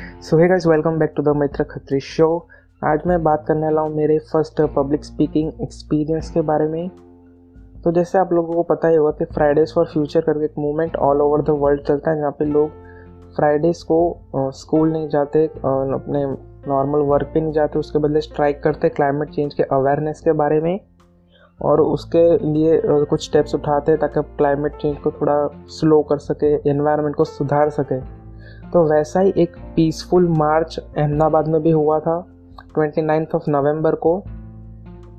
So hey guys welcome back to the Mitra Khatri show आज मैं बात करने वाला हूँ मेरे फ़र्स्ट पब्लिक स्पीकिंग एक्सपीरियंस के बारे में। तो जैसे आप लोगों को पता ही होगा कि फ्राइडेज़ फॉर फ्यूचर करके एक movement all over the world चलता है, जहाँ पे लोग फ्राइडेज़ को स्कूल नहीं जाते अपने नॉर्मल वर्क पे नहीं जाते, उसके बदले स्ट्राइक करते क्लाइमेट चेंज के अवेयरनेस के बारे में। और उसके लिए कुछ स्टेप्स उठाते हैं ताकि क्लाइमेट चेंज को थोड़ा स्लो कर सके इन्वायरमेंट को सुधार सके। तो वैसा ही एक पीसफुल मार्च अहमदाबाद में भी हुआ था ट्वेंटी नाइन्थ ऑफ़ नवंबर को।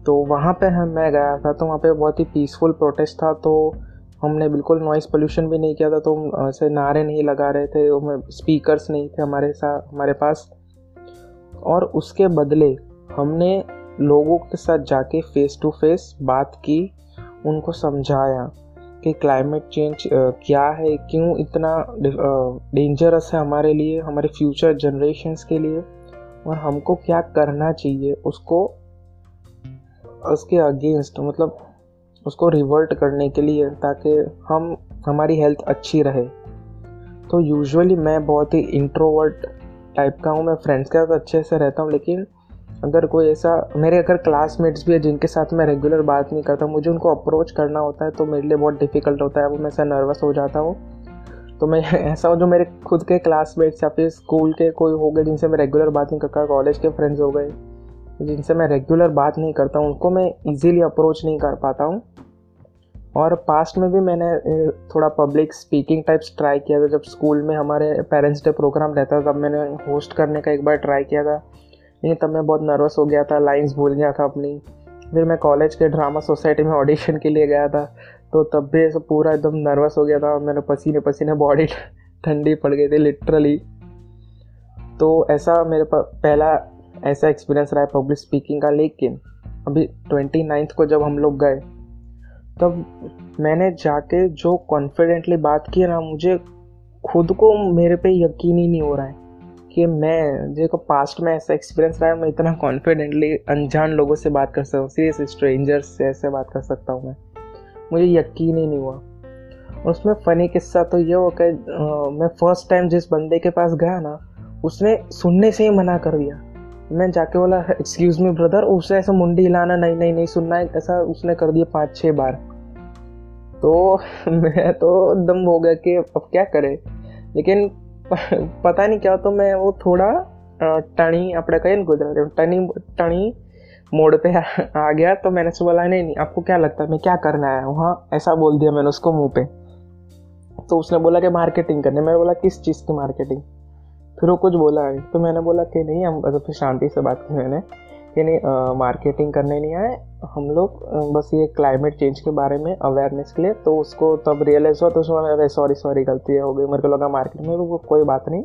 तो वहाँ पे हम, मैं गया था तो वहाँ पे बहुत ही पीसफुल प्रोटेस्ट था तो हमने बिल्कुल नॉइस पोल्यूशन भी नहीं किया था तो ऐसे नारे नहीं लगा रहे थे स्पीकर्स नहीं थे हमारे साथ हमारे पास। और उसके बदले हमने लोगों के साथ जाके फेस टू फेस बात की, उनको समझाया। कि क्लाइमेट चेंज क्या है? क्यों इतना डेंजरस है हमारे लिए, हमारे फ्यूचर जनरेशन्स के लिए? और हमको क्या करना चाहिए? उसको, उसके अगेंस्ट मतलब उसको रिवर्ट करने के लिए ताकि हम, हमारी हेल्थ अच्छी रहे। तो यूजुअली मैं बहुत ही इंट्रोवर्ट टाइप का हूँ। मैं फ्रेंड्स के साथ अच्छे से रहता हूँ, लेकिन अगर कोई ऐसा, मेरे अगर क्लासमेट्स भी है जिनके साथ मैं रेगुलर बात नहीं करता, मुझे उनको अप्रोच करना होता है तो मेरे लिए बहुत डिफ़िकल्ट होता है। वो मैं ऐसा नर्वस हो जाता हूँ। तो मैं ऐसा जो मेरे खुद के क्लासमेट्स या फिर स्कूल के कोई हो गए, जिनसे मैं रेगुलर बात नहीं करता कॉलेज के फ्रेंड्स हो गए, जिनसे मैं रेगुलर बात नहीं करता हूँ उनको मैं इजीली अप्रोच नहीं कर पाता हूँ। और पास्ट में भी मैंने थोड़ा पब्लिक स्पीकिंग टाइप्स ट्राई किया था। जब स्कूल में हमारे पेरेंट्स डे प्रोग्राम रहता था, तब मैंने होस्ट करने का एक बार ट्राई किया था। नहीं, तब मैं बहुत नर्वस हो गया था लाइंस भूल गया था अपनी। फिर मैं कॉलेज के ड्रामा सोसाइटी में ऑडिशन के लिए गया था तो तब भी ऐसा पूरा एकदम नर्वस हो गया था, मैंने पसीने पसीने बॉडी ठंडी पड़ गई थी लिटरली तो ऐसा मेरे पहला ऐसा एक्सपीरियंस रहा है पब्लिक स्पीकिंग का, लेकिन अभी ट्वेंटी नाइन्थ को जब हम लोग गए, तब मैंने जाके जो कॉन्फिडेंटली बात की ना, मुझे खुद को मेरे पे यकीन ही नहीं हो रहा है। कि मैं, देखो पास्ट में ऐसा एक्सपीरियंस रहा है, मैं इतना कॉन्फिडेंटली अनजान लोगों से बात कर सकता हूँ सीरियस स्ट्रेंजर्स से ऐसे बात कर सकता हूँ मैं। मुझे यकीन ही नहीं हुआ। उसमें फ़नी किस्सा तो ये हो कि मैं फ़र्स्ट टाइम जिस बंदे के पास गया ना, उसने सुनने से ही मना कर दिया। मैं जाके बोला एक्सक्यूज़ मी ब्रदर उसे ऐसा मुंडी हिलाना, नहीं नहीं नहीं सुनना है ऐसा उसने कर दिया पाँच छः बार। तो मैं तो दम हो गया कि अब क्या करें। लेकिन पता नहीं क्या तो मैं वो थोड़ा टणी, अपने कहीं ना गुजराती टनी टणी मोड़ पे आ गया तो मैंने उसको बोला, नहीं नहीं, आपको क्या लगता है, मैं क्या करने आया हूँ हाँ? ऐसा बोल दिया मैंने उसको मुँह पे। तो उसने बोला कि मार्केटिंग करने मैंने बोला, किस चीज़ की मार्केटिंग? फिर वो कुछ बोला नहीं। तो मैंने बोला कि, नहीं, हम तो फिर शांति से बात की मैंने कि नहीं मार्केटिंग करने नहीं आए। हम लोग बस ये क्लाइमेट चेंज के बारे में अवेयरनेस के लिए तो उसको तब रियलाइज़ हुआ तो उसमें अरे सॉरी सॉरी गलती हो गई, मेरे को लगा मार्केट में, वो कोई बात नहीं।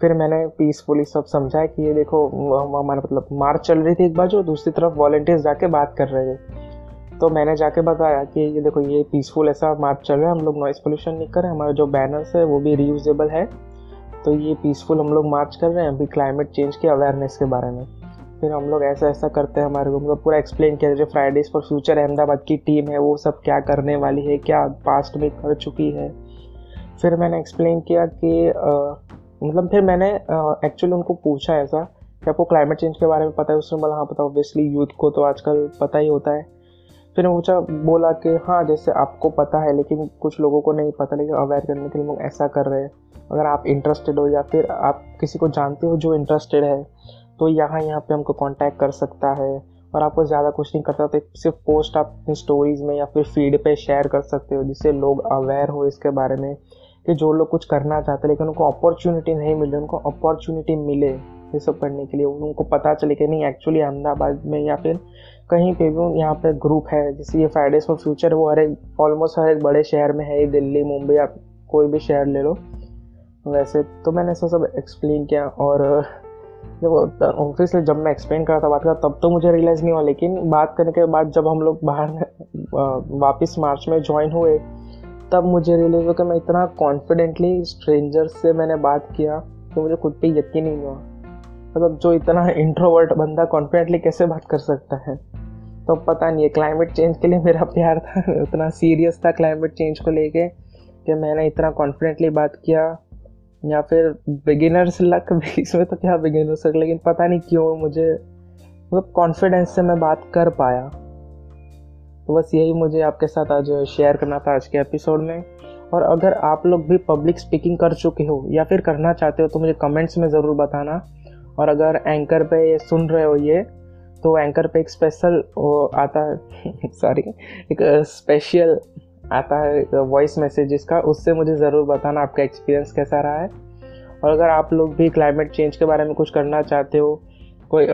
फिर मैंने पीसफुली सब समझाया कि ये देखो हमारा मतलब मार्च चल रही थी एक बार जो, दूसरी तरफ़ वॉल्टियर्स जाके बात कर रहे थे। तो मैंने जाके बताया कि ये देखो, ये पीसफुल ऐसा मार्च चल रहा है, हम लोग नॉइस पोल्यूशन नहीं कर रहे, हमारे जो बैनर्स है, वो भी रीयूजेबल है। तो ये पीसफुल हम लोग मार्च कर रहे हैं, अभी क्लाइमेट चेंज के अवेयरनेस के बारे में। फिर हम लोग ऐसा ऐसा करते हैं हमारे को। मतलब पूरा एक्सप्लेन किया जो फ्राइडेज फॉर फ्यूचर अहमदाबाद की टीम है वो सब क्या करने वाली है क्या पास्ट में कर चुकी है। फिर मैंने एक्सप्लेन किया कि आ, मतलब फिर मैंने एक्चुअली उनको पूछा ऐसा कि आपको क्लाइमेट चेंज के बारे में पता है? उसने बोला हाँ पता ऑब्वियसली यूथ को तो आजकल पता ही होता है। फिर पूछा बोला कि हाँ जैसे आपको पता है लेकिन कुछ लोगों को नहीं पता लेकिन अवेयर करने के लिए लोग ऐसा कर रहे हैं। अगर आप इंटरेस्टेड हो या फिर आप किसी को जानते हो जो इंटरेस्टेड है तो यहाँ यहाँ पे हमको कांटेक्ट कर सकता है और आपको ज़्यादा कुछ नहीं करता तो सिर्फ़ पोस्ट आप अपनी स्टोरीज़ में या फिर फ़ीड पे शेयर कर सकते हो, जिससे लोग अवेयर हो इसके बारे में कि जो लोग कुछ करना चाहते हैं, लेकिन उनको अपॉर्चुनिटी नहीं मिल, उनको अपॉर्चुनिटी मिले ये सब करने के लिए। उनको पता चले कि नहीं एक्चुअली अहमदाबाद में या फिर कहीं पे भी यहाँ पे ग्रुप है, जैसे ये फ्राइडेज फॉर फ्यूचर वो हर एक ऑलमोस्ट हर एक बड़े शहर में है, ये दिल्ली, मुंबई, आप कोई भी शहर ले लो। वैसे तो मैंने ऐसा सब एक्सप्लेन किया और जब ऑफ़िस जब मैं एक्सप्लेन कर रहा था, बात कर तब तो मुझे रियलाइज़ नहीं हुआ, लेकिन बात करने के बाद जब हम लोग बाहर वापस मार्च में ज्वाइन हुए, तब मुझे रियलाइज़ हुआ कि मैं इतना कॉन्फिडेंटली स्ट्रेंजर्स से मैंने बात किया कि मुझे खुद पे यकीन नहीं हुआ। मतलब जो इतना इंट्रोवर्ट बंदा कॉन्फिडेंटली कैसे बात कर सकता है? तो पता नहीं है क्लाइमेट चेंज के लिए मेरा प्यार था, उतना सीरियस था क्लाइमेट चेंज को लेके कि मैंने इतना कॉन्फिडेंटली बात किया। या फिर बिगिनर्स लक भी इसमें तो क्या बिगिनर्स लक लेकिन पता नहीं क्यों मुझे मतलब कॉन्फिडेंस से मैं बात कर पाया। तो बस यही मुझे आपके साथ आज शेयर करना था आज के एपिसोड में। और अगर आप लोग भी पब्लिक स्पीकिंग कर चुके हो या फिर करना चाहते हो तो मुझे कमेंट्स में ज़रूर बताना। और अगर एंकर पे ये सुन रहे हो ये तो एंकर पे एक स्पेशल आता है सॉरी एक स्पेशल आता है वॉइस मैसेजेस का उससे मुझे ज़रूर बताना आपका एक्सपीरियंस कैसा रहा है। और अगर आप लोग भी क्लाइमेट चेंज के बारे में कुछ करना चाहते हो, कोई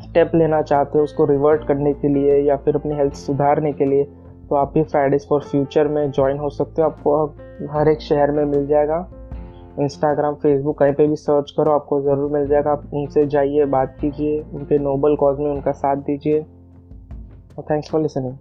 स्टेप लेना चाहते हो उसको रिवर्ट करने के लिए या फिर अपनी हेल्थ सुधारने के लिए तो आप भी फ्राइडेज फॉर फ्यूचर में ज्वाइन हो सकते हो। आपको हर एक शहर में मिल जाएगा। इंस्टाग्राम फेसबुक कहीं पे भी सर्च करो, आपको ज़रूर मिल जाएगा। आप उनसे जाइए, बात कीजिए, उनके नोबल कॉज में उनका साथ दीजिए। और थैंक्स फॉर लिसनिंग